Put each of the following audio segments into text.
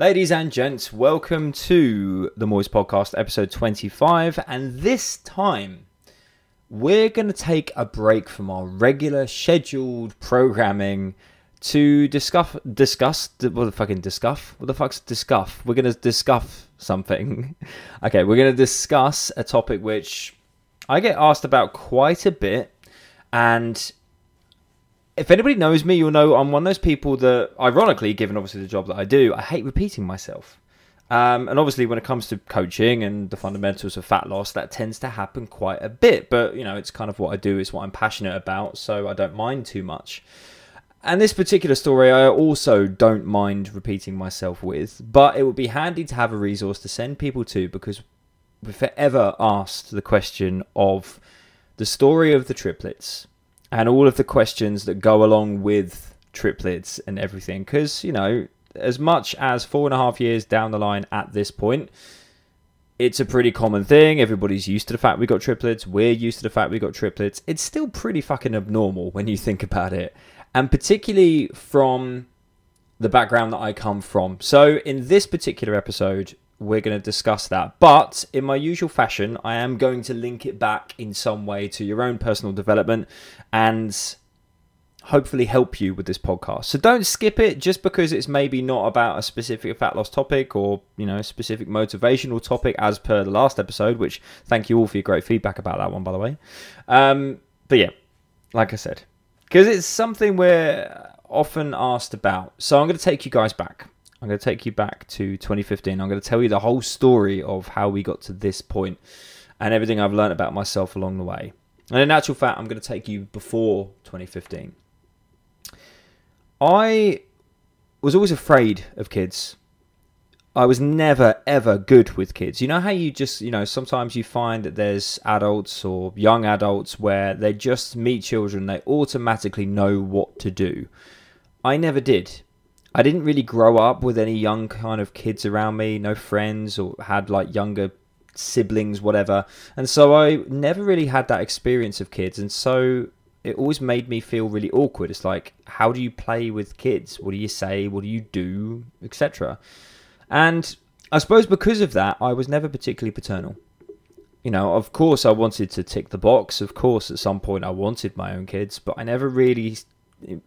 Ladies and gents, welcome to the Moist Podcast, episode 25. And this time, we're going to take a break from our regular scheduled programming to discuss, discuss, what the fucking discuss? What the fuck's discuss? We're going to discuss something. okay, we're going to discuss a topic which I get asked about quite a bit. And if anybody knows me, you'll know I'm one of those people that, ironically, given obviously the job that I do, I hate repeating myself. Um, and obviously, when it comes to coaching and the fundamentals of fat loss, that tends to happen quite a bit. But you know, it's kind of what I do, it's what I'm passionate about, so I don't mind too much. And this particular story, I also don't mind repeating myself with, but it would be handy to have a resource to send people to because we're forever asked the question of the story of the triplets and all of the questions that go along with triplets and everything. Because, you know, as much as four and a half years down the line at this point, it's a pretty common thing. Everybody's used to the fact we got triplets. We're used to the fact we got triplets. It's still pretty fucking abnormal when you think about it. And particularly from the background that I come from. So, in this particular episode, we're going to discuss that. But in my usual fashion, I am going to link it back in some way to your own personal development and hopefully help you with this podcast. So don't skip it just because it's maybe not about a specific fat loss topic or, you know, a specific motivational topic as per the last episode, which thank you all for your great feedback about that one, by the way. Um, but yeah, like I said, because it's something we're often asked about. So I'm going to take you guys back. I'm going to take you back to 2015. I'm going to tell you the whole story of how we got to this point and everything I've learned about myself along the way. And in actual fact, I'm going to take you before 2015. I was always afraid of kids. I was never ever good with kids. You know how you just, you know, sometimes you find that there's adults or young adults where they just meet children, they automatically know what to do. I never did. I didn't really grow up with any young kind of kids around me, no friends or had like younger siblings, whatever. And so I never really had that experience of kids. And so it always made me feel really awkward. It's like, how do you play with kids? What do you say? What do you do? Etc. And I suppose because of that, I was never particularly paternal. You know, of course, I wanted to tick the box. Of course, at some point, I wanted my own kids, but I never really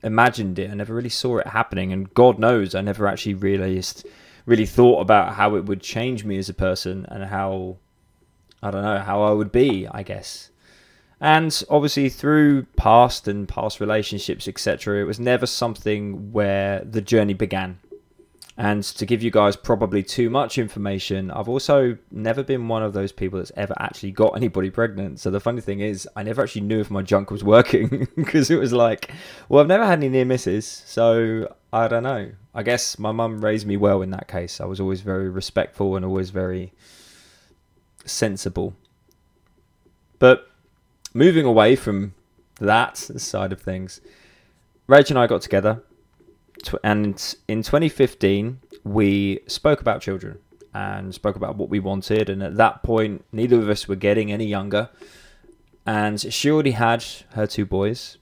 imagined it. I never really saw it happening, and God knows, I never actually realized, really thought about how it would change me as a person and how, I don't know, how I would be. I guess. And obviously, through past and past relationships, etc., it was never something where the journey began. And to give you guys probably too much information, I've also never been one of those people that's ever actually got anybody pregnant. So the funny thing is, I never actually knew if my junk was working because it was like, well, I've never had any near misses. So I don't know. I guess my mum raised me well in that case. I was always very respectful and always very sensible. But moving away from that side of things, Rach and I got together and in 2015 we spoke about children and spoke about what we wanted and at that point neither of us were getting any younger. And she already had her two boys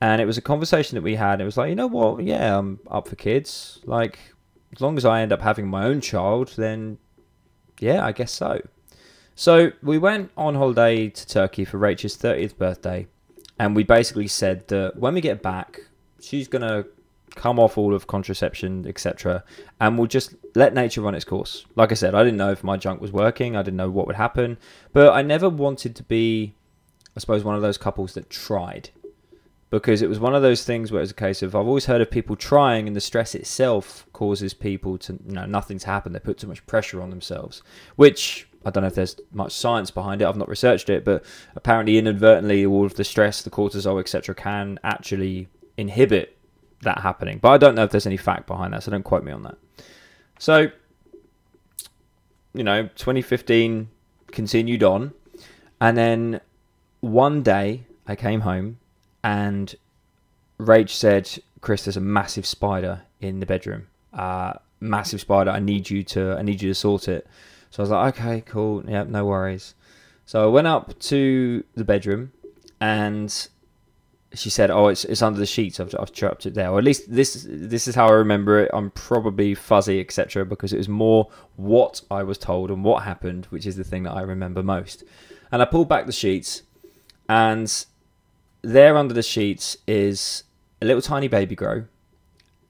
and it was a conversation that we had it was like you know what? Yeah i'm up for kids. Like as long as i end up having my own child then yeah i guess so. So we went on holiday to turkey for rachel's 30th birthday and we basically said that when we get back she's going to come off all of contraception, etc., and we'll just let nature run its course. Like I said, I didn't know if my junk was working, I didn't know what would happen, but I never wanted to be, I suppose, one of those couples that tried. Because it was one of those things where it was a case of I've always heard of people trying, and the stress itself causes people to, you know, nothing's happened. They put too much pressure on themselves, which I don't know if there's much science behind it. I've not researched it, but apparently, inadvertently, all of the stress, the cortisol, etc., can actually inhibit that happening. But I don't know if there's any fact behind that, so don't quote me on that. So, you know, 2015 continued on, and then one day I came home and Rach said, "Chris, there's a massive spider in the bedroom. Uh, massive spider. I need you to. I need you to sort it." So I was like, "Okay, cool. Yeah, no worries." So I went up to the bedroom and she said, "Oh, it's it's under the sheets. I've I've trapped it there." Or at least this this is how I remember it. I'm probably fuzzy, etc., because it was more what I was told and what happened, which is the thing that I remember most. And I pulled back the sheets, and there under the sheets is a little tiny baby grow,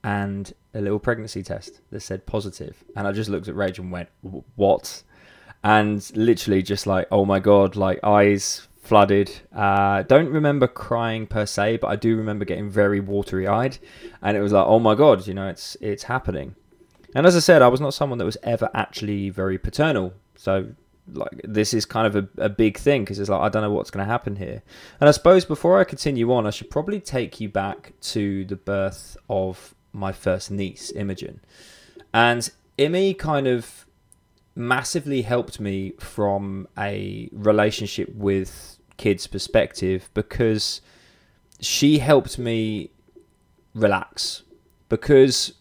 and a little pregnancy test that said positive. And I just looked at Rachel and went, "What?" And literally just like, "Oh my god!" Like eyes flooded. Uh, don't remember crying per se, but I do remember getting very watery eyed, and it was like, oh my god, you know, it's it's happening. And as I said, I was not someone that was ever actually very paternal, so like this is kind of a, a big thing because it's like I don't know what's going to happen here. And I suppose before I continue on, I should probably take you back to the birth of my first niece, Imogen, and Imi kind of massively helped me from a relationship with kid's perspective because she helped me relax. Because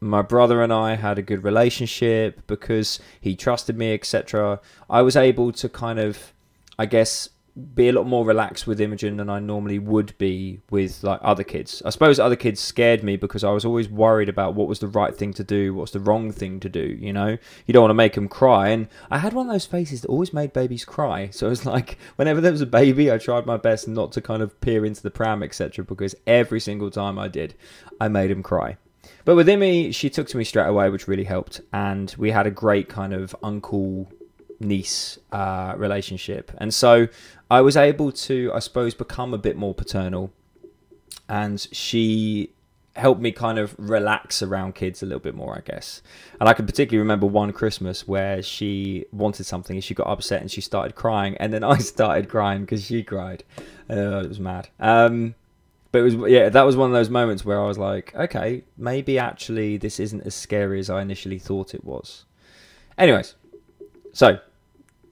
my brother and I had a good relationship because he trusted me etc I was able to kind of I guess be a lot more relaxed with Imogen than I normally would be with like other kids. I suppose other kids scared me because I was always worried about what was the right thing to do, what's the wrong thing to do. You know, you don't want to make them cry, and I had one of those faces that always made babies cry. So it was like whenever there was a baby, I tried my best not to kind of peer into the pram, etc. Because every single time I did, I made him cry. But with Imi, she took to me straight away, which really helped, and we had a great kind of uncle niece uh, relationship. And so I was able to, I suppose, become a bit more paternal. And she helped me kind of relax around kids a little bit more, I guess. And I can particularly remember one Christmas where she wanted something and she got upset and she started crying. And then I started crying because she cried. Uh, it was mad. Um, but it was yeah that was one of those moments where i was like okay maybe actually this isn't as scary as i initially thought it was anyways so,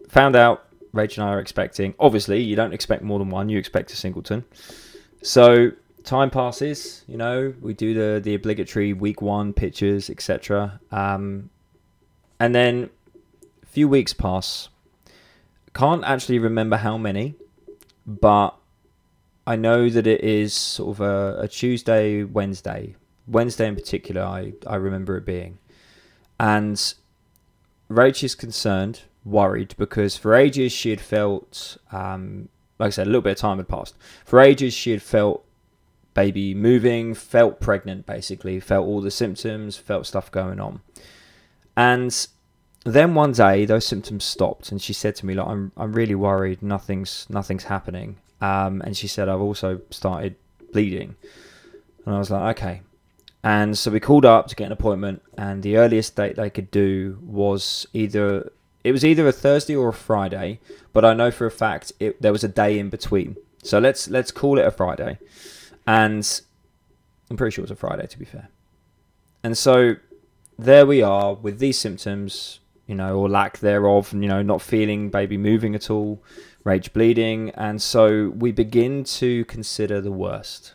found out Rachel and I are expecting. Obviously, you don't expect more than one. You expect a singleton. So time passes. You know, we do the the obligatory week one pictures, etc. Um, and then a few weeks pass. Can't actually remember how many, but I know that it is sort of a, a Tuesday, Wednesday. Wednesday in particular, I, I remember it being. And Rach is concerned, worried, because for ages she had felt, um, like I said, a little bit of time had passed. For ages she had felt baby moving, felt pregnant basically, felt all the symptoms, felt stuff going on. And then one day those symptoms stopped and she said to me like I'm I'm really worried nothing's nothing's happening um, and she said I've also started bleeding and I was like okay and so we called up to get an appointment, and the earliest date they could do was either it was either a Thursday or a Friday, but I know for a fact it, there was a day in between. So let's let's call it a Friday, and I'm pretty sure it was a Friday to be fair. And so there we are with these symptoms, you know, or lack thereof, and you know, not feeling baby moving at all, Rach bleeding, and so we begin to consider the worst.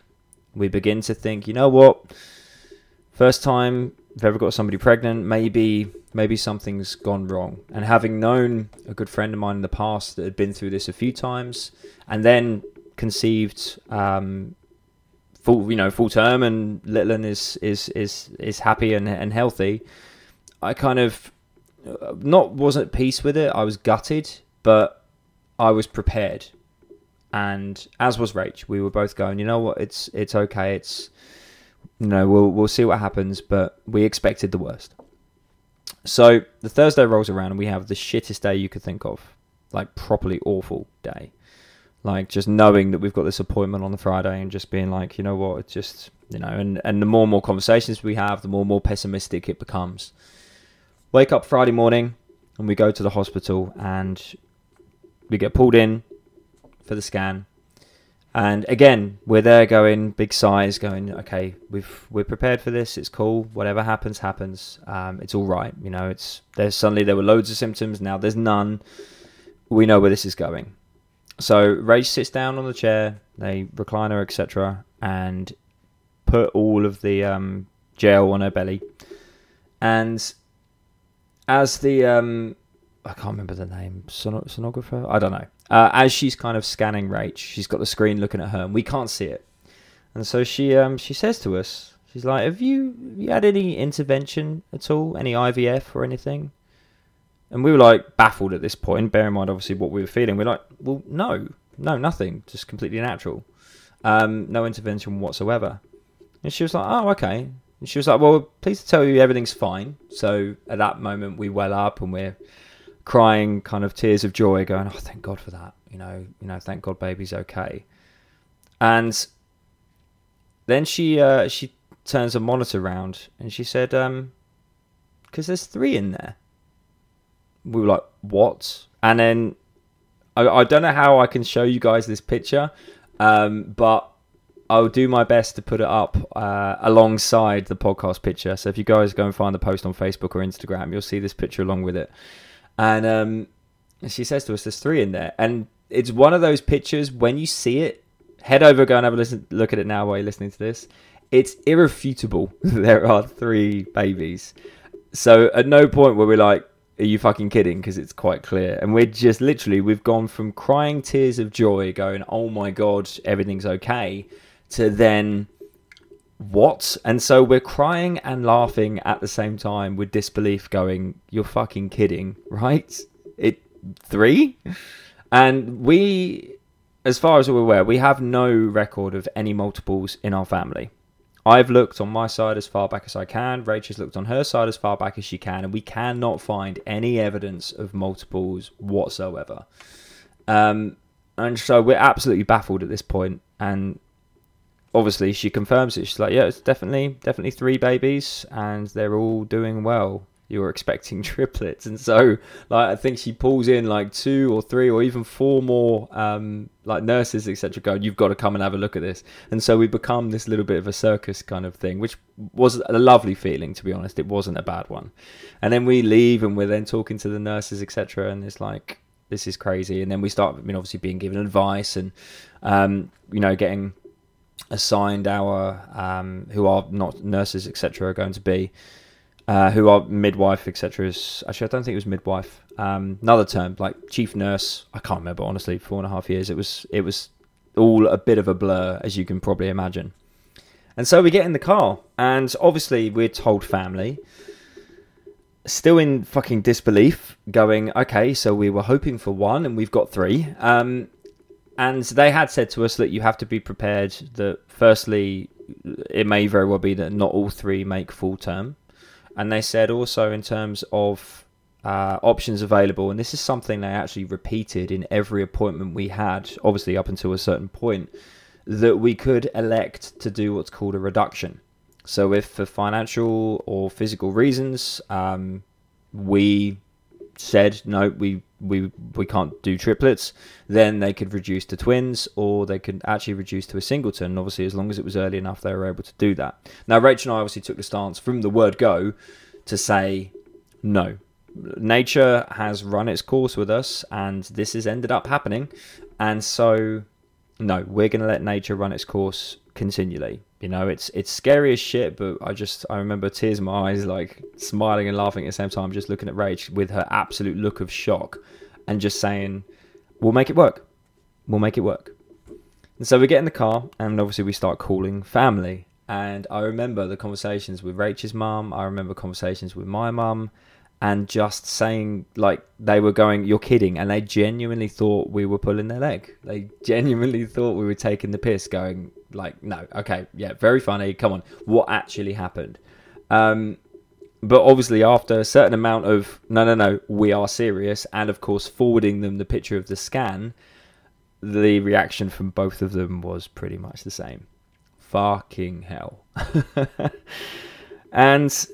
We begin to think, you know what? First time I've ever got somebody pregnant, maybe maybe something's gone wrong. And having known a good friend of mine in the past that had been through this a few times, and then conceived um, full, you know, full term, and Litlin is is is is happy and and healthy. I kind of uh, not wasn't at peace with it. I was gutted, but I was prepared, and as was Rach. We were both going. You know what? It's it's okay. It's you know, we'll we'll see what happens, but we expected the worst. So the Thursday rolls around and we have the shittest day you could think of, like properly awful day, like just knowing that we've got this appointment on the Friday and just being like, you know what, it's just you know, and and the more and more conversations we have, the more and more pessimistic it becomes. Wake up Friday morning and we go to the hospital and we get pulled in for the scan and again, we're there going big size, going, okay, we've we're prepared for this. It's cool. Whatever happens, happens. Um, it's all right. You know, it's there's suddenly there were loads of symptoms. Now there's none. We know where this is going. So Rach sits down on the chair. They recline her, etc., and put all of the um, gel on her belly. And as the um, I can't remember the name, sonographer. I don't know uh, as she's kind of scanning Rach, she's got the screen looking at her, and we can't see it. And so she um she says to us, she's like, "Have you you had any intervention at all? Any IVF or anything?" And we were like baffled at this point. Bear in mind, obviously, what we were feeling. We're like, "Well, no, no, nothing. Just completely natural. Um, no intervention whatsoever." And she was like, "Oh, okay." And she was like, "Well, pleased to tell you everything's fine." So at that moment, we well up and we're crying, kind of tears of joy, going, "Oh, thank God for that." You know, you know, thank God, baby's okay. And then she uh, she turns a monitor around and she said, um, "Because there's three in there." We were like, "What?" And then I, I don't know how I can show you guys this picture, um, but I'll do my best to put it up uh, alongside the podcast picture. So if you guys go and find the post on Facebook or Instagram, you'll see this picture along with it. And um, she says to us, "There's three in there," and it's one of those pictures when you see it. Head over, go and have a listen, look at it now while you're listening to this. It's irrefutable. there are three babies. So at no point were we like, "Are you fucking kidding?" Because it's quite clear, and we're just literally we've gone from crying tears of joy, going, "Oh my god, everything's okay," to then what? And so we're crying and laughing at the same time with disbelief, going, "You're fucking kidding, right?" It three, and we, as far as we're aware, we have no record of any multiples in our family. I've looked on my side as far back as I can. Rachel's looked on her side as far back as she can, and we cannot find any evidence of multiples whatsoever. Um, and so we're absolutely baffled at this point, and obviously she confirms it. She's like, yeah, it's definitely definitely three babies, and they're all doing well. You were expecting triplets, and so like I think she pulls in like two or three or even four more um, like nurses etc. Going, you've got to come and have a look at this, and so we become this little bit of a circus kind of thing, which was a lovely feeling to be honest. It wasn't a bad one, and then we leave and we're then talking to the nurses etc. And it's like this is crazy, and then we start, I mean, obviously being given advice and um, you know getting assigned our um, who are not nurses etc are going to be uh, who are midwife etc is actually I don't think it was midwife um, another term like chief nurse. I can't remember honestly four and a half years. It was it was all a bit of a blur as you can probably imagine. And so we get in the car and obviously we're told family. Still in fucking disbelief going okay so we were hoping for one and we've got three. Um, and they had said to us that you have to be prepared that firstly it may very well be that not all three make full term. And they said also in terms of uh, options available and this is something they actually repeated in every appointment we had obviously up until a certain point that we could elect to do what's called a reduction. So if for financial or physical reasons um, we said no we we we can't do triplets, then they could reduce to twins, or they could actually reduce to a singleton. Obviously, as long as it was early enough, they were able to do that. Now, Rachel and I obviously took the stance from the word go to say no. Nature has run its course with us, and this has ended up happening, and so no, we're going to let nature run its course continually. You know, it's it's scary as shit, but I just I remember tears in my eyes, like smiling and laughing at the same time, just looking at Rach with her absolute look of shock, and just saying, "We'll make it work. We'll make it work." And so we get in the car, and obviously we start calling family. And I remember the conversations with Rachel's mum. I remember conversations with my mum, and just saying like they were going, "You're kidding," and they genuinely thought we were pulling their leg. They genuinely thought we were taking the piss, going, like no okay yeah very funny come on what actually happened? Um but obviously after a certain amount of no no no we are serious and of course forwarding them the picture of the scan the reaction from both of them was pretty much the same. Fucking hell. And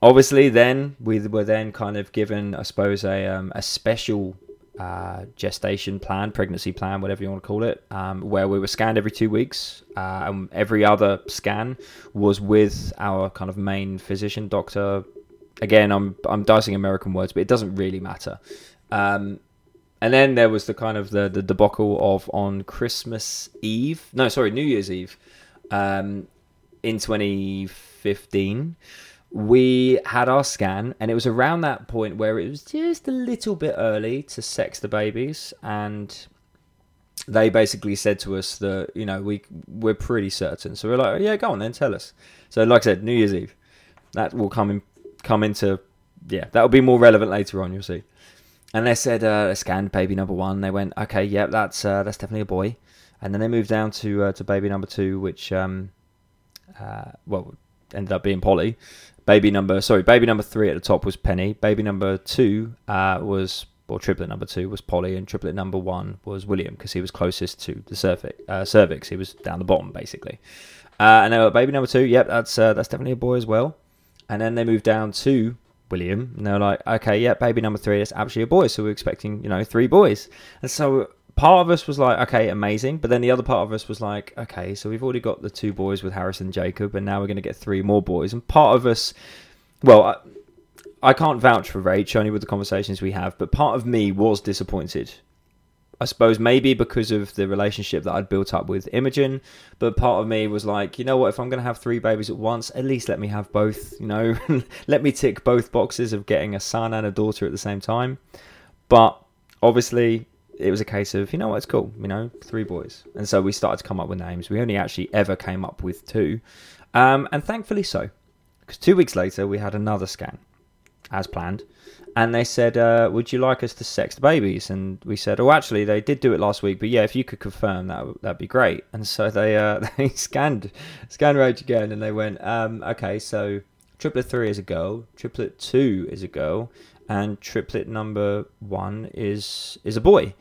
obviously then we were then kind of given i suppose a um, a special uh, gestation plan, pregnancy plan, whatever you want to call it, um, where we were scanned every two weeks. Uh, and every other scan was with our kind of main physician, doctor. Again, I'm I'm dicing American words, but it doesn't really matter. Um, and then there was the kind of the, the debacle of on Christmas Eve, no, sorry, New Year's Eve, um, in 2015 we had our scan, and it was around that point where it was just a little bit early to sex the babies, and they basically said to us that you know we we're pretty certain. So we're like, yeah, go on then, tell us. So like I said, New Year's Eve, that will come in come into yeah, that will be more relevant later on. You'll see. And they said uh, they scanned baby number one. They went, okay, yep, that's uh, that's definitely a boy. And then they moved down to uh, to baby number two, which um, uh, well ended up being Polly. Baby number sorry, baby number three at the top was Penny. Baby number two uh, was or triplet number two was Polly, and triplet number one was William because he was closest to the cervix. Uh, cervix. He was down the bottom basically. Uh, and they were baby number two. Yep, that's uh, that's definitely a boy as well. And then they moved down to William, and they're like, okay, yeah, baby number three is actually a boy, so we're expecting you know three boys. And so part of us was like, okay, amazing, but then the other part of us was like, okay, so we've already got the two boys with Harrison and Jacob, and now we're going to get three more boys. And part of us, well. I, I can't vouch for Rach, only with the conversations we have, but part of me was disappointed. I suppose maybe because of the relationship that I'd built up with Imogen, but part of me was like, you know what, if I'm going to have three babies at once, at least let me have both, you know, let me tick both boxes of getting a son and a daughter at the same time. But obviously, it was a case of, you know what, it's cool, you know, three boys. And so we started to come up with names. We only actually ever came up with two, um, and thankfully so. Because two weeks later, we had another scan as planned. And they said, uh, "Would you like us to sex the babies?" And we said, "Oh, actually, they did do it last week, but yeah, if you could confirm that, that'd be great." And so they uh, they scanned scanned Rach again, and they went, um, "Okay, so triplet three is a girl, triplet two is a girl, and triplet number one is is a boy."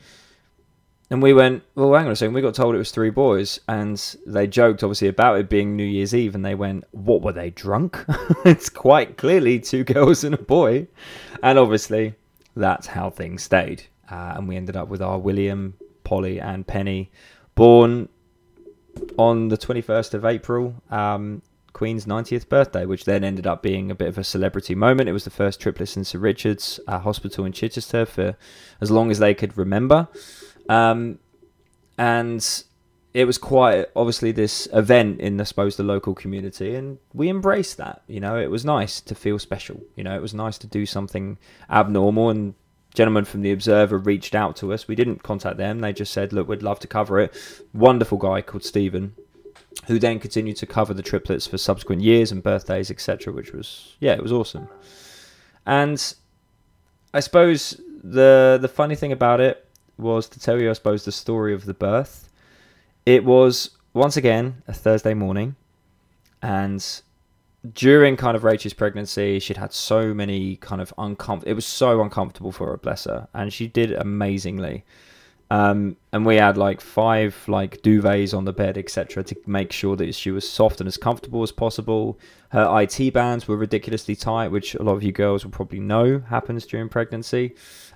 And we went, well, hang on a second. We got told it was three boys, and they joked obviously about it being New Year's Eve, and they went, "What were they drunk?" it's quite clearly two girls and a boy, and obviously that's how things stayed. Uh, and we ended up with our William, Polly, and Penny, born on the 21st of April, um, Queen's 90th birthday, which then ended up being a bit of a celebrity moment. It was the first triplets in St Richard's uh, Hospital in Chichester for as long as they could remember. Um, and it was quite obviously this event in I suppose the local community, and we embraced that. You know, it was nice to feel special. You know, it was nice to do something abnormal. And gentlemen from the Observer reached out to us. We didn't contact them. They just said, "Look, we'd love to cover it." Wonderful guy called Stephen, who then continued to cover the triplets for subsequent years and birthdays, etc. Which was yeah, it was awesome. And I suppose the the funny thing about it was to tell you, I suppose, the story of the birth. It was once again a Thursday morning, and during kind of Rachel's pregnancy, she'd had so many kind of uncomfortable. It was so uncomfortable for her, bless her, and she did amazingly. Um, and we had like five like duvets on the bed, etc., to make sure that she was soft and as comfortable as possible. Her IT bands were ridiculously tight, which a lot of you girls will probably know happens during pregnancy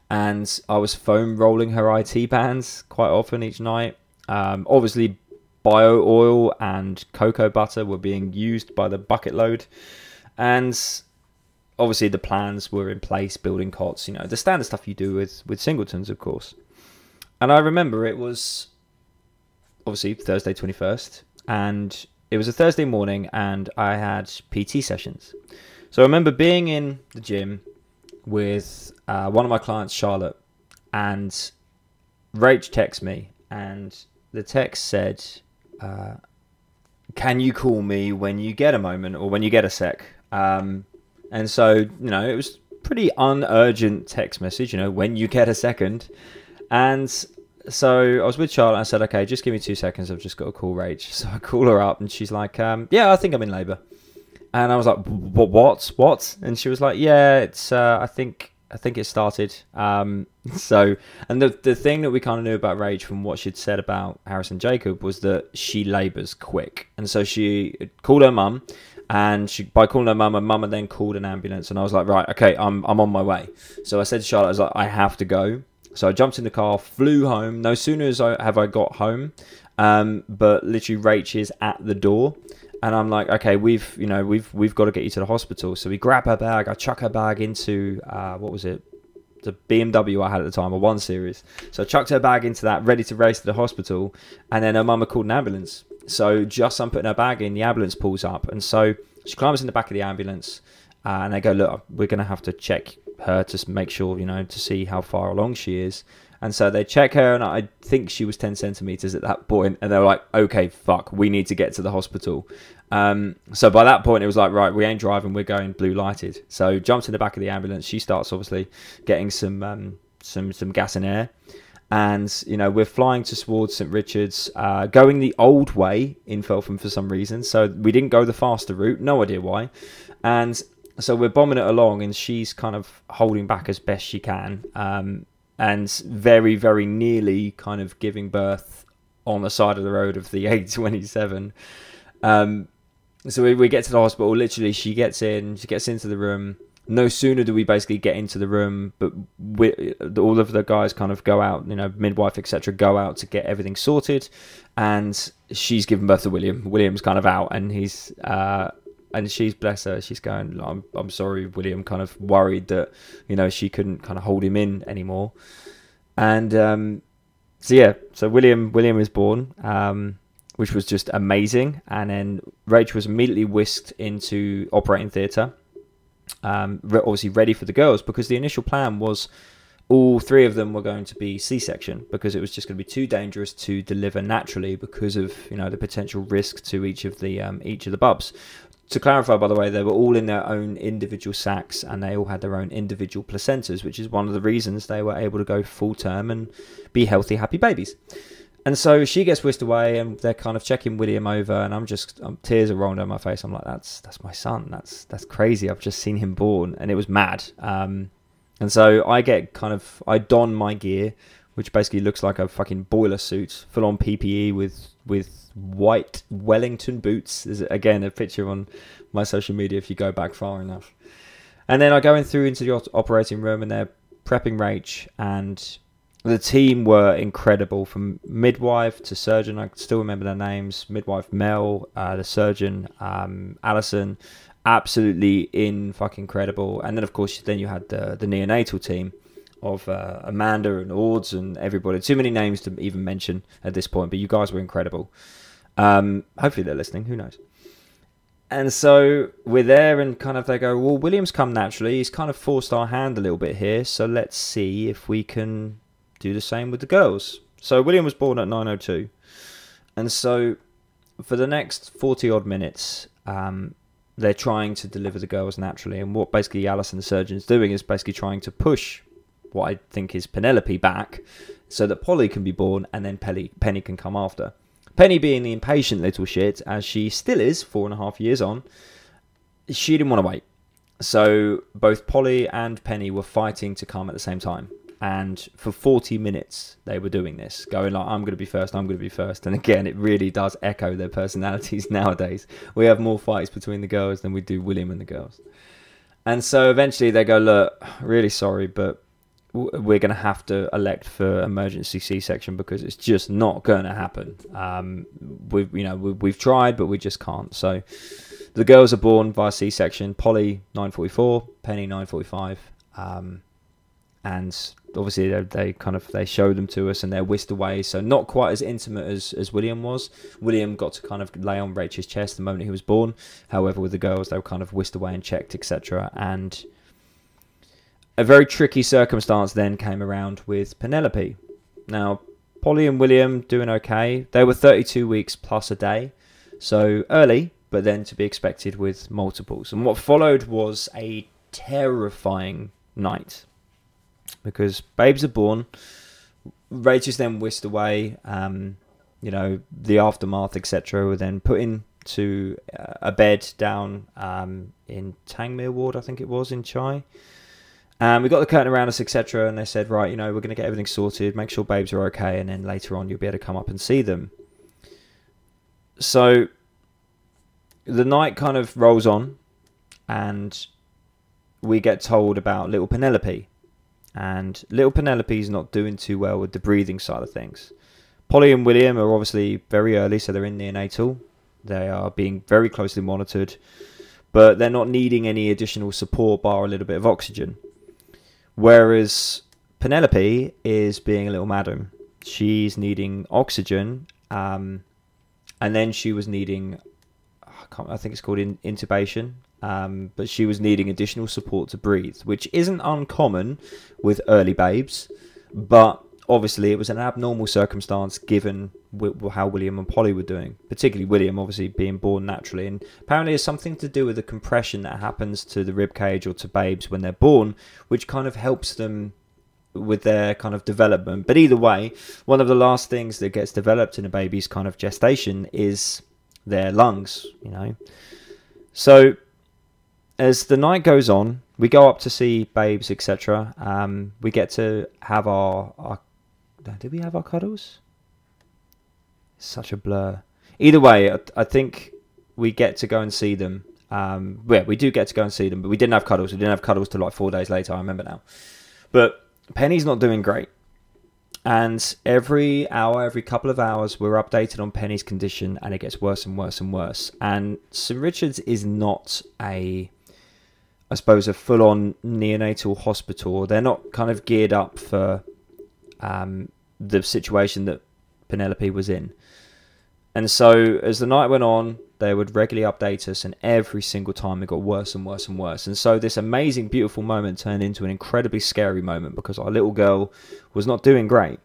and I was foam rolling her IT bands quite often each night. Um, obviously, bio oil and cocoa butter were being used by the bucket load, and obviously the plans were in place, building cots, you know, the standard stuff you do with with singletons, of course. And I remember it was obviously Thursday twenty first, and it was a Thursday morning, and I had PT sessions. So I remember being in the gym with uh, one of my clients, Charlotte, and Rach texted me, and the text said, uh, "Can you call me when you get a moment or when you get a sec?" Um, and so you know, it was pretty unurgent text message. You know, when you get a second, and so I was with Charlotte. And I said, "Okay, just give me two seconds. I've just got to call Rach." So I call her up, and she's like, um, "Yeah, I think I'm in labour." And I was like, "What? What? What?" And she was like, "Yeah, it's. Uh, I think I think it started. Um, so, and the the thing that we kind of knew about Rach from what she'd said about Harrison Jacob was that she labours quick, and so she called her mum, and she by calling her mum, her mum then called an ambulance, and I was like, right, okay, I'm I'm on my way. So I said to Charlotte, I was like, I have to go. So I jumped in the car, flew home. No sooner as I have I got home, um, but literally Rach is at the door and I'm like, okay, we've you know we've we've got to get you to the hospital. So we grab her bag. I chuck her bag into uh, what was it? The BMW I had at the time, a one series. So I chucked her bag into that, ready to race to the hospital. And then her mama called an ambulance. So just I'm putting her bag in, the ambulance pulls up, and so she climbs in the back of the ambulance, uh, and they go, look, we're gonna have to check her to make sure you know to see how far along she is. And so they check her, and I think she was 10 centimeters at that point, and they were like, "Okay, fuck, we need to get to the hospital." Um, so by that point, it was like, right, we ain't driving, we're going blue lighted. So jumps in the back of the ambulance. She starts obviously getting some um, some some gas and air, and you know we're flying towards St Richards, uh, going the old way in Felpham for some reason. So we didn't go the faster route, no idea why, and so we're bombing it along, and she's kind of holding back as best she can, um, and very very nearly kind of giving birth on the side of the road of the A27. Um, so we, we get to the hospital. Literally, she gets in. She gets into the room. No sooner do we basically get into the room, but we, all of the guys kind of go out. You know, midwife, etc., go out to get everything sorted, and she's given birth to William. William's kind of out, and he's uh, and she's bless her. She's going. I'm I'm sorry, William. Kind of worried that you know she couldn't kind of hold him in anymore, and um, so yeah. So William William is born. Um, which was just amazing. And then Rach was immediately whisked into operating theatre, um, obviously ready for the girls because the initial plan was all three of them were going to be C-section because it was just going to be too dangerous to deliver naturally because of you know the potential risk to each of the um, each of the bubs. To clarify, by the way, they were all in their own individual sacs and they all had their own individual placentas, which is one of the reasons they were able to go full term and be healthy, happy babies. And so she gets whisked away, and they're kind of checking William over, and I'm just um, tears are rolling down my face. I'm like, that's that's my son. That's that's crazy. I've just seen him born, and it was mad. Um, and so I get kind of I don my gear, which basically looks like a fucking boiler suit, full on PPE with with white Wellington boots. There's again a picture on my social media if you go back far enough. And then I go in through into the operating room, and they're prepping Rach, and the team were incredible from midwife to surgeon. I still remember their names midwife Mel, uh, the surgeon, um, Alison. Absolutely in fucking incredible. And then, of course, then you had the, the neonatal team of uh, Amanda and Ords and everybody. Too many names to even mention at this point, but you guys were incredible. Um, hopefully, they're listening. Who knows? And so we're there, and kind of they go, Well, William's come naturally. He's kind of forced our hand a little bit here. So let's see if we can do the same with the girls. So William was born at 9:02, and so for the next 40 odd minutes, um, they're trying to deliver the girls naturally. And what basically Alison, the surgeon's doing, is basically trying to push what I think is Penelope back, so that Polly can be born, and then Penny, Penny can come after. Penny being the impatient little shit, as she still is, four and a half years on, she didn't want to wait. So both Polly and Penny were fighting to come at the same time. And for 40 minutes they were doing this going like i'm going to be first i'm going to be first. And again it really does echo their personalities nowadays. We have more fights between the girls than we do william and the girls. And so eventually they go look really sorry but we're going to have to elect for emergency c-section because it's just not going to happen. Um, we've you know we, have tried but we just can't. So the girls are born via c-section. Polly 944 penny 945 um, and obviously they, they, kind of they show them to us and they're whisked away. So not quite as intimate as, as william was. William got to kind of lay on rachel's chest the moment he was born. However with the girls they were kind of whisked away and checked etc and a very tricky circumstance then came around with penelope now polly and william doing okay they were 32 weeks plus a day so early but then to be expected with multiples and what followed was a terrifying night because babes are born. Rach is then whisked away. Um, you know, the aftermath, etc., were then put into uh, a bed down um, in Tangmere Ward, I think it was, in Chi. And we got the curtain around us, etc., and they said, right, you know, we're going to get everything sorted, make sure babes are okay, and then later on you'll be able to come up and see them. So the night kind of rolls on, and we get told about little Penelope and little Penelope's not doing too well with the breathing side of things. Polly and William are obviously very early, so they're in neonatal. They are being very closely monitored, but they're not needing any additional support bar a little bit of oxygen. Whereas Penelope is being a little madam. She's needing oxygen, um, and then she was needing, I, I think it's called in, intubation, um, but she was needing additional support to breathe, which isn't uncommon with early babes, but obviously it was an abnormal circumstance given w- how William and Polly were doing, particularly William, obviously being born naturally, and apparently it's something to do with the compression that happens to the rib cage or to babes when they're born, which kind of helps them with their kind of development. But either way, one of the last things that gets developed in a baby's kind of gestation is their lungs, you know. So as the night goes on, we go up to see babes, etc. Um, we get to have our, our did we have our cuddles? Such a blur. Either way, I, I think we get to go and see them. Um, yeah, we do get to go and see them, but we didn't have cuddles. We didn't have cuddles till like four days later. I remember now. But Penny's not doing great. And every hour, every couple of hours, we're updated on Penny's condition, and it gets worse and worse and worse. And St Richard's is not a, I suppose, a full-on neonatal hospital. They're not kind of geared up for um, the situation that Penelope was in. And so as the night went on, they would regularly update us, and every single time it got worse and worse and worse. And so this amazing, beautiful moment turned into an incredibly scary moment because our little girl was not doing great.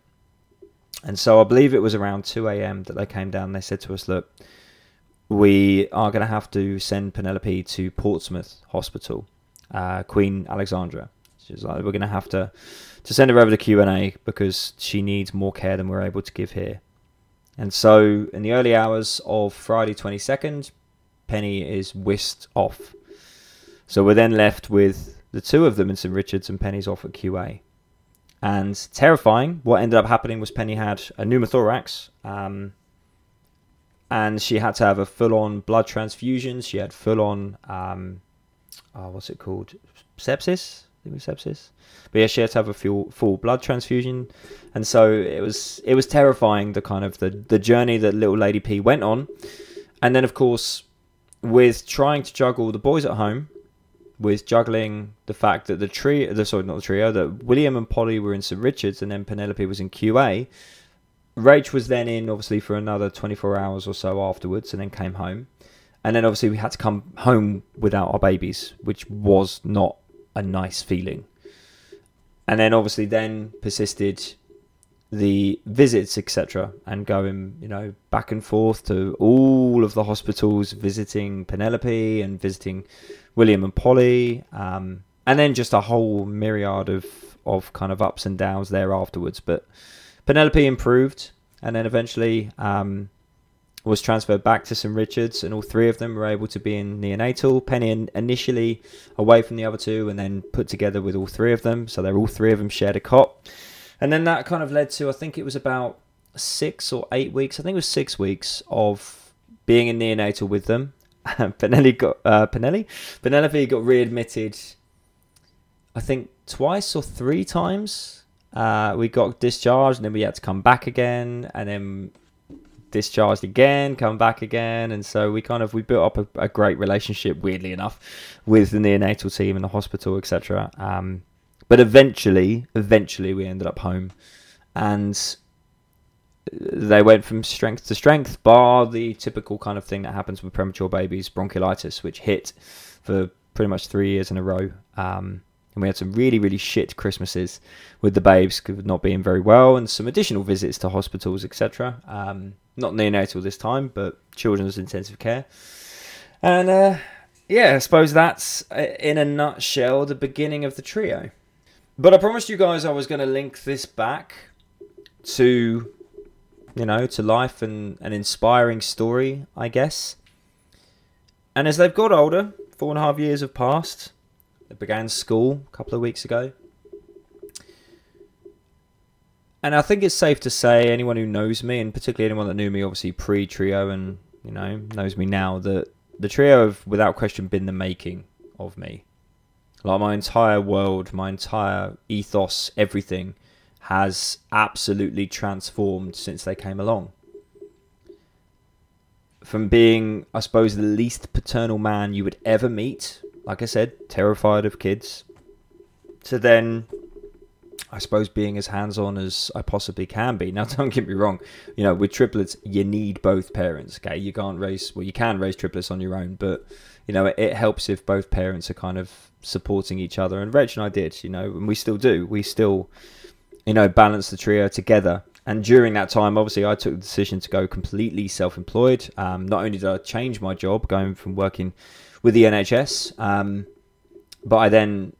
And so I believe it was around 2 a.m. that they came down. They said to us, "Look, we are going to have to send Penelope to Portsmouth Hospital, uh, Queen Alexandra. We're going to have to to send her over to Q and A because she needs more care than we're able to give here." And so, in the early hours of Friday 22nd, Penny is whisked off. So we're then left with the two of them in St. Richard's and Penny's off at QA. And terrifying, what ended up happening was Penny had a pneumothorax, um, and she had to have a full-on blood transfusion. She had full-on, um, oh, what's it called, sepsis? It was sepsis. But yeah, she had to have a full, full blood transfusion, and so it was it was terrifying the kind of the the journey that little Lady P went on, and then of course with trying to juggle the boys at home, with juggling the fact that the trio, the sorry not the trio, that William and Polly were in St Richards and then Penelope was in QA. Rach was then in obviously for another 24 hours or so afterwards, and then came home. And then obviously we had to come home without our babies, which was not a nice feeling. And then obviously then persisted the visits, etc., and going, you know, back and forth to all of the hospitals, visiting Penelope and visiting William and Polly, um, and then just a whole myriad of of kind of ups and downs there afterwards. But Penelope improved, and then eventually um, was transferred back to St Richards, and all three of them were able to be in neonatal. Penny initially away from the other two, and then put together with all three of them. So they're all three of them shared a cot, and then that kind of led to I think it was about six or eight weeks. I think it was six weeks of being in neonatal with them. Penelope got uh, Penelope Penelope got readmitted. I think twice or three times. Uh, we got discharged, and then we had to come back again, and then discharged again, come back again, and so we kind of we built up a, a great relationship, weirdly enough, with the neonatal team and the hospital, etc. Um, but eventually, eventually, we ended up home, and they went from strength to strength, bar the typical kind of thing that happens with premature babies, bronchiolitis, which hit for pretty much three years in a row. Um, and we had some really, really shit Christmases with the babes not being very well, and some additional visits to hospitals, etc. Um, not neonatal this time, but children's intensive care. And uh, yeah, I suppose that's uh, in a nutshell the beginning of the trio. But I promised you guys I was going to link this back to, you know, to life and an inspiring story, I guess. And as they've got older, four and a half years have passed. They began school a couple of weeks ago. And I think it's safe to say, anyone who knows me, and particularly anyone that knew me obviously pre trio and you know knows me now, that the trio have without question been the making of me. Like my entire world, my entire ethos, everything has absolutely transformed since they came along. From being, I suppose, the least paternal man you would ever meet, like I said, terrified of kids, to then I suppose being as hands on as I possibly can be. Now, don't get me wrong, you know, with triplets, you need both parents. Okay, you can't raise well, you can raise triplets on your own, but you know, it, it helps if both parents are kind of supporting each other. And Rach and I did, you know, and we still do. We still, you know, balance the trio together. And during that time, obviously, I took the decision to go completely self-employed. Um, not only did I change my job, going from working with the NHS, um, but I then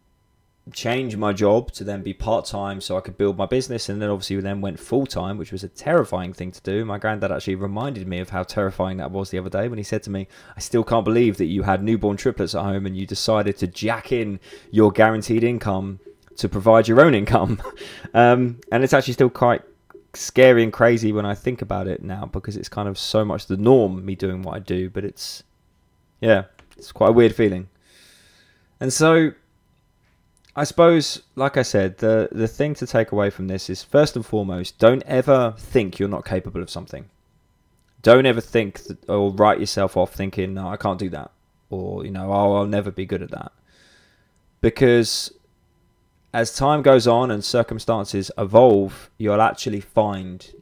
change my job to then be part time so I could build my business. And then obviously, we then went full time, which was a terrifying thing to do. My granddad actually reminded me of how terrifying that was the other day when he said to me, I still can't believe that you had newborn triplets at home and you decided to jack in your guaranteed income to provide your own income. um, and it's actually still quite scary and crazy when I think about it now because it's kind of so much the norm, me doing what I do. But it's, yeah, it's quite a weird feeling. And so I suppose, like I said, the the thing to take away from this is first and foremost, don't ever think you're not capable of something. Don't ever think that, or write yourself off thinking, "No, I can't do that," or you know, "Oh, I'll never be good at that," because as time goes on and circumstances evolve, you'll actually find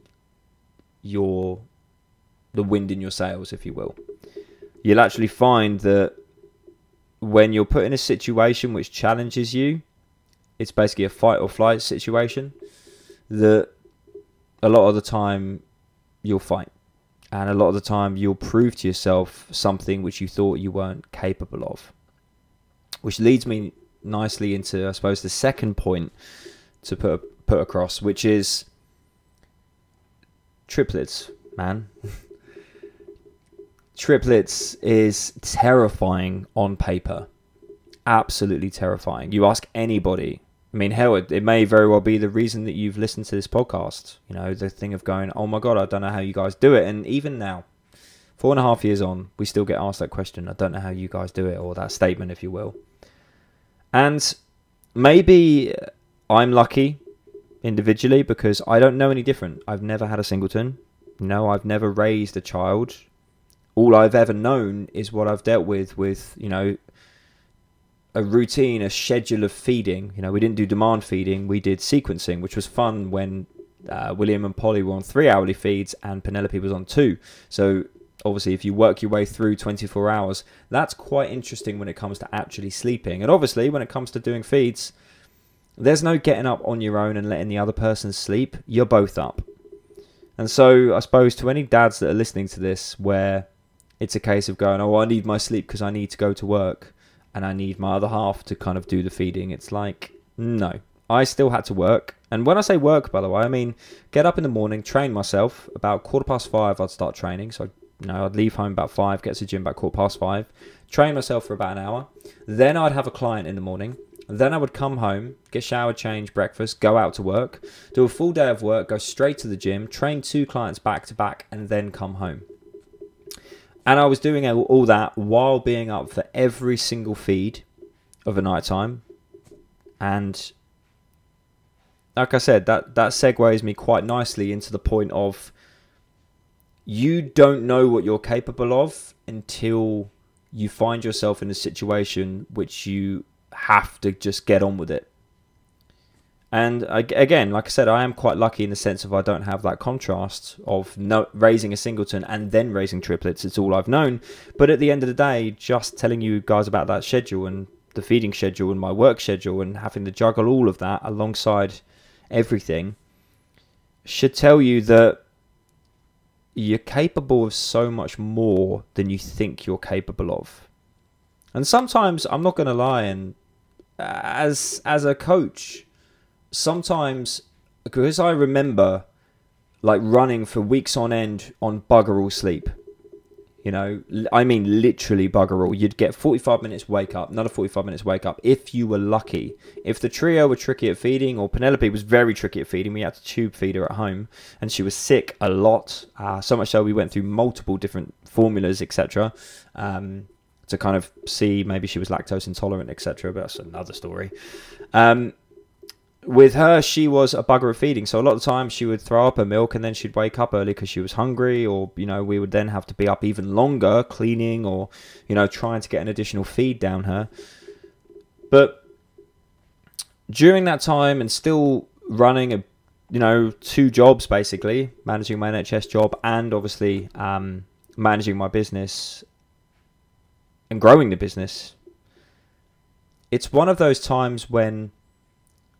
your the wind in your sails, if you will. You'll actually find that when you're put in a situation which challenges you, it's basically a fight or flight situation. That a lot of the time you'll fight, and a lot of the time you'll prove to yourself something which you thought you weren't capable of. Which leads me nicely into, I suppose, the second point to put put across, which is triplets, man. triplets is terrifying on paper. Absolutely terrifying. You ask anybody. I mean, hell, it, it, may very well be the reason that you've listened to this podcast. You know, the thing of going, oh my God, I don't know how you guys do it. And even now, four and a half years on, we still get asked that question. I don't know how you guys do it, or that statement, if you will. And maybe I'm lucky individually because I don't know any different. I've never had a singleton. No, I've never raised a child all I've ever known is what I've dealt with with you know a routine, a schedule of feeding. You know, we didn't do demand feeding, we did sequencing, which was fun when uh, William and Polly were on three hourly feeds and Penelope was on two. So obviously, if you work your way through 24 hours, that's quite interesting when it comes to actually sleeping. And obviously, when it comes to doing feeds, there's no getting up on your own and letting the other person sleep. You're both up. And so, I suppose to any dads that are listening to this, where it's a case of going, oh, I need my sleep because I need to go to work and I need my other half to kind of do the feeding. It's like, no, I still had to work. And when I say work, by the way, I mean get up in the morning, train myself. About quarter past five, I'd start training. So, you know, I'd leave home about five, get to the gym about quarter past five, train myself for about an hour. Then I'd have a client in the morning. Then I would come home, get showered, change, breakfast, go out to work, do a full day of work, go straight to the gym, train two clients back to back, and then come home. And I was doing all that while being up for every single feed of a night time. And like I said, that, that segues me quite nicely into the point of you don't know what you're capable of until you find yourself in a situation which you have to just get on with it. And again, like I said, I am quite lucky in the sense of I don't have that contrast of no, raising a singleton and then raising triplets. It's all I've known. But at the end of the day, just telling you guys about that schedule and the feeding schedule and my work schedule and having to juggle all of that alongside everything should tell you that you're capable of so much more than you think you're capable of. And sometimes I'm not going to lie and as as a coach sometimes because I remember like running for weeks on end on bugger all sleep. You know, I mean literally bugger all. You'd get 45 minutes wake up, another 45 minutes wake up if you were lucky. If the trio were tricky at feeding, or Penelope was very tricky at feeding, we had to tube feed her at home, and she was sick a lot. Uh, so much so we went through multiple different formulas, etc. Um, to kind of see maybe she was lactose intolerant, etc. But that's another story. Um, with her, she was a bugger of feeding. So a lot of times she would throw up her milk and then she'd wake up early because she was hungry, or, you know, we would then have to be up even longer cleaning or, you know, trying to get an additional feed down her. But during that time and still running a you know two jobs basically, managing my NHS job and obviously um, managing my business and growing the business. It's one of those times when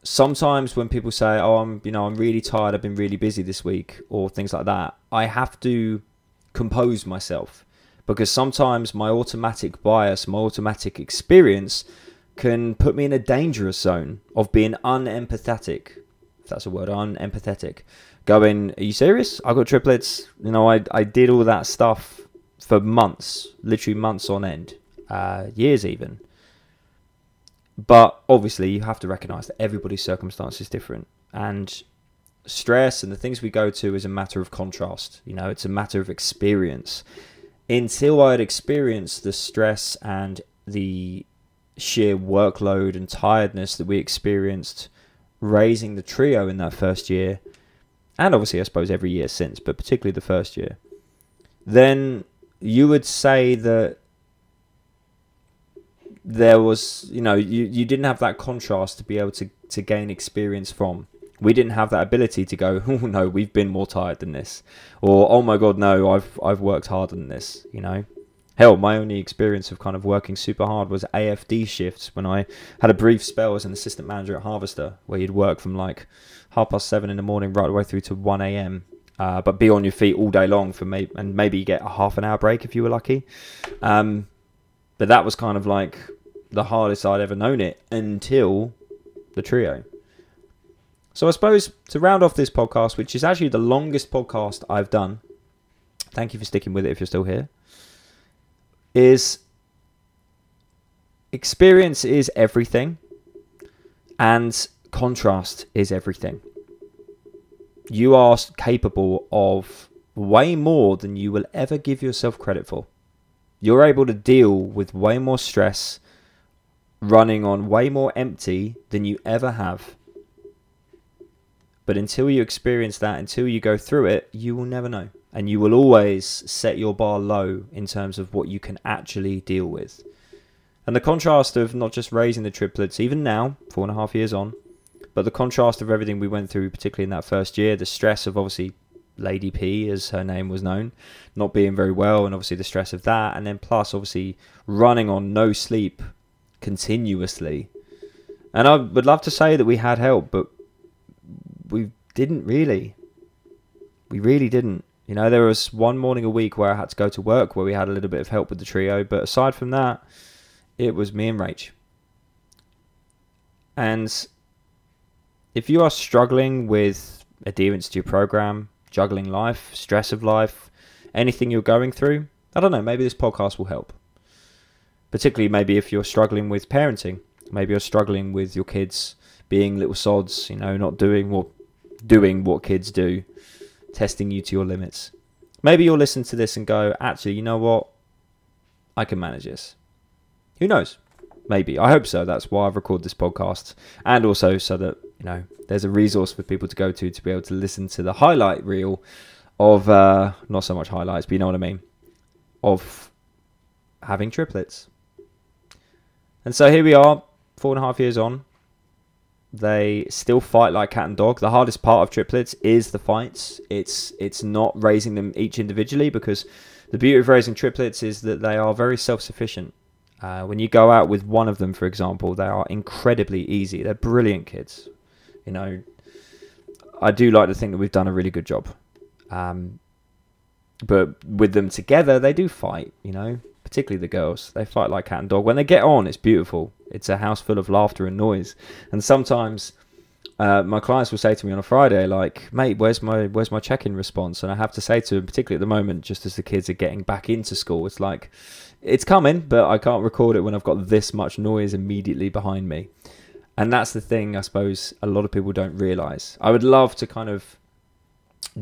sometimes when people say, "Oh, I'm you know I'm really tired. I've been really busy this week," or things like that, I have to compose myself because sometimes my automatic bias, my automatic experience can put me in a dangerous zone of being unempathetic. If that's a word, unempathetic. Going, are you serious? I got triplets. You know, I I did all that stuff for months, literally months on end, uh, years even. But obviously, you have to recognize that everybody's circumstance is different, and stress and the things we go to is a matter of contrast. You know, it's a matter of experience. Until I had experienced the stress and the sheer workload and tiredness that we experienced raising the trio in that first year, and obviously, I suppose, every year since, but particularly the first year, then you would say that there was, you know, you, you didn't have that contrast to be able to, to gain experience from. We didn't have that ability to go, oh no, we've been more tired than this, or oh my god, no, I've I've worked harder than this. You know, hell, my only experience of kind of working super hard was AFD shifts when I had a brief spell as an assistant manager at Harvester, where you'd work from like half past seven in the morning right the way through to one a.m. Uh, but be on your feet all day long for maybe and maybe get a half an hour break if you were lucky. Um, but that was kind of like the hardest I'd ever known it until the trio. So I suppose to round off this podcast, which is actually the longest podcast I've done, thank you for sticking with it if you're still here, is experience is everything and contrast is everything. You are capable of way more than you will ever give yourself credit for. You're able to deal with way more stress running on way more empty than you ever have. But until you experience that, until you go through it, you will never know. And you will always set your bar low in terms of what you can actually deal with. And the contrast of not just raising the triplets, even now, four and a half years on, but the contrast of everything we went through, particularly in that first year, the stress of obviously Lady P, as her name was known, not being very well, and obviously the stress of that, and then plus obviously running on no sleep continuously. And I would love to say that we had help, but we didn't really. We really didn't. You know, there was one morning a week where I had to go to work where we had a little bit of help with the trio, but aside from that, it was me and Rach. And if you are struggling with adherence to your program, juggling life, stress of life, anything you're going through, I don't know, maybe this podcast will help particularly maybe if you're struggling with parenting, maybe you're struggling with your kids being little sods, you know, not doing what doing what kids do, testing you to your limits. Maybe you'll listen to this and go, actually, you know what? I can manage this. Who knows? Maybe. I hope so. That's why I've recorded this podcast. And also so that, you know, there's a resource for people to go to to be able to listen to the highlight reel of, uh, not so much highlights, but you know what I mean, of having triplets. And so here we are, four and a half years on. They still fight like cat and dog. The hardest part of triplets is the fights. It's it's not raising them each individually because the beauty of raising triplets is that they are very self-sufficient. Uh, when you go out with one of them, for example, they are incredibly easy. They're brilliant kids. You know, I do like to think that we've done a really good job. Um, but with them together, they do fight. You know, particularly the girls. They fight like cat and dog. When they get on, it's beautiful. It's a house full of laughter and noise. And sometimes uh, my clients will say to me on a Friday, like, "Mate, where's my where's my check-in response?" And I have to say to them, particularly at the moment, just as the kids are getting back into school, it's like, it's coming, but I can't record it when I've got this much noise immediately behind me. And that's the thing, I suppose, a lot of people don't realize. I would love to kind of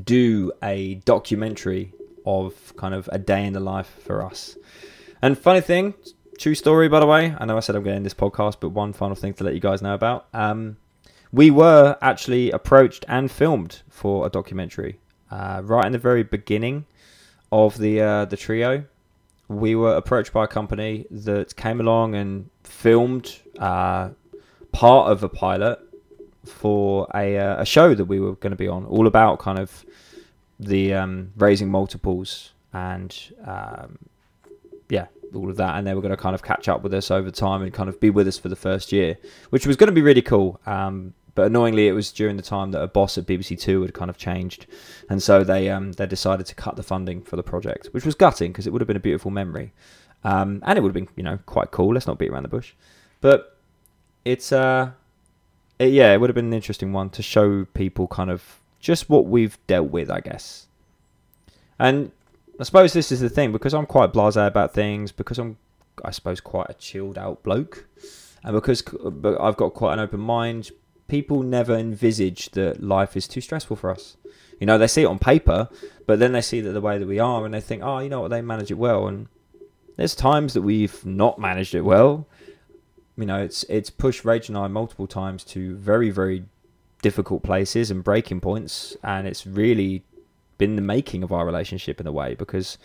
do a documentary of kind of a day in the life for us. And funny thing, true story, by the way. I know I said I'm end this podcast, but one final thing to let you guys know about. Um, we were actually approached and filmed for a documentary uh, right in the very beginning of the uh, the trio. We were approached by a company that came along and filmed uh, part of a pilot for a uh, a show that we were going to be on, all about kind of the um, raising multiples and um, yeah, all of that. And they were going to kind of catch up with us over time and kind of be with us for the first year, which was going to be really cool. Um, but annoyingly, it was during the time that a boss at BBC Two had kind of changed, and so they um, they decided to cut the funding for the project, which was gutting because it would have been a beautiful memory, um, and it would have been you know quite cool. Let's not beat around the bush, but it's uh, it, yeah, it would have been an interesting one to show people kind of just what we've dealt with, I guess. And I suppose this is the thing because I'm quite blasé about things, because I'm, I suppose, quite a chilled out bloke, and because I've got quite an open mind. People never envisage that life is too stressful for us. You know, they see it on paper, but then they see that the way that we are, and they think, oh, you know what, they manage it well. And there's times that we've not managed it well. You know, it's it's pushed Rach and I multiple times to very very difficult places and breaking points, and it's really been the making of our relationship in a way because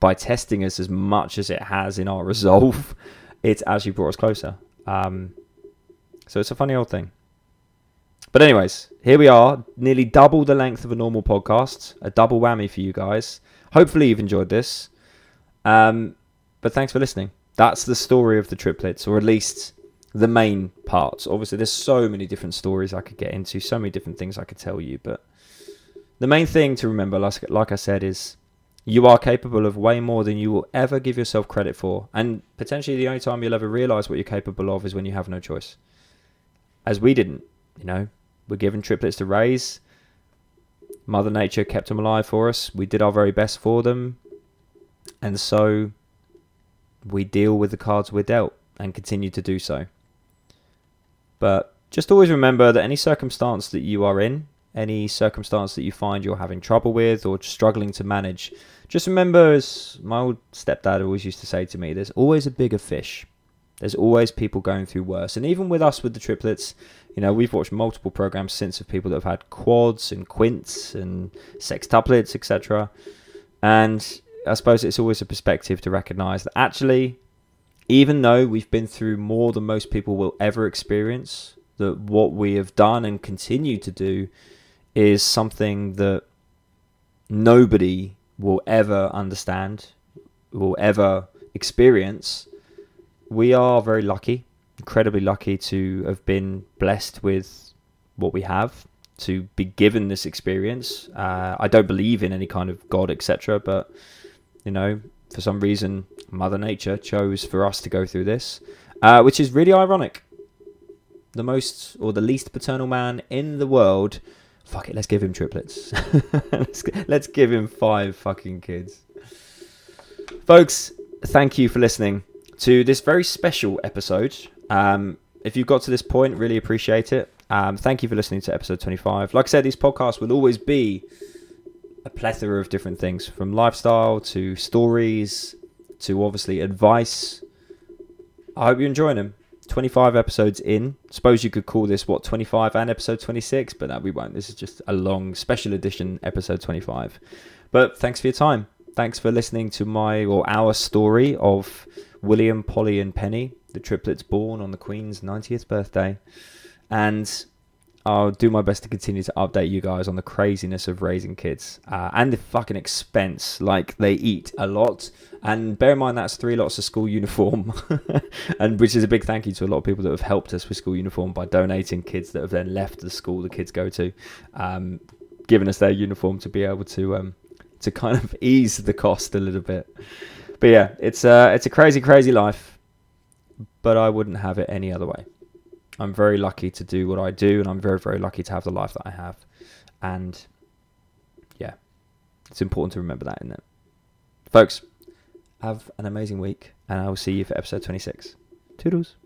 by testing us as much as it has in our resolve, it's actually brought us closer. Um, so it's a funny old thing. But anyways, here we are, nearly double the length of a normal podcast, a double whammy for you guys. Hopefully you've enjoyed this. Um, but thanks for listening. That's the story of the triplets, or at least the main parts. Obviously, there's so many different stories I could get into, so many different things I could tell you, but the main thing to remember, like, like I said, is you are capable of way more than you will ever give yourself credit for. And potentially the only time you'll ever realize what you're capable of is when you have no choice. As we didn't, you know, we're given triplets to raise. Mother Nature kept them alive for us. We did our very best for them. And so we deal with the cards we're dealt and continue to do so. But just always remember that any circumstance that you are in, any circumstance that you find you're having trouble with or struggling to manage, just remember, as my old stepdad always used to say to me, there's always a bigger fish. There's always people going through worse. And even with us with the triplets, you know, we've watched multiple programs since of people that have had quads and quints and sextuplets, etc. And I suppose it's always a perspective to recognize that actually, even though we've been through more than most people will ever experience, that what we have done and continue to do is something that nobody will ever understand, will ever experience. We are very lucky, incredibly lucky to have been blessed with what we have, to be given this experience. Uh, I don't believe in any kind of God, etc., but you know, for some reason, Mother Nature chose for us to go through this, uh, which is really ironic. The most or the least paternal man in the world fuck it, let's give him triplets. let's, let's give him five fucking kids. Folks, thank you for listening to this very special episode. Um, if you've got to this point, really appreciate it. Um, thank you for listening to episode 25. Like I said, these podcasts will always be a plethora of different things from lifestyle to stories to obviously advice. I hope you're enjoying them. 25 episodes in. Suppose you could call this what 25 and episode 26, but no, we won't. This is just a long special edition episode 25. But thanks for your time. Thanks for listening to my or our story of William, Polly, and Penny, the triplets born on the Queen's 90th birthday. And I'll do my best to continue to update you guys on the craziness of raising kids uh, and the fucking expense. Like they eat a lot, and bear in mind that's three lots of school uniform, and which is a big thank you to a lot of people that have helped us with school uniform by donating kids that have then left the school the kids go to, um, giving us their uniform to be able to um, to kind of ease the cost a little bit. But yeah, it's uh, it's a crazy, crazy life, but I wouldn't have it any other way. I'm very lucky to do what I do, and I'm very, very lucky to have the life that I have. And yeah, it's important to remember that, isn't it? Folks, have an amazing week, and I will see you for episode 26. Toodles.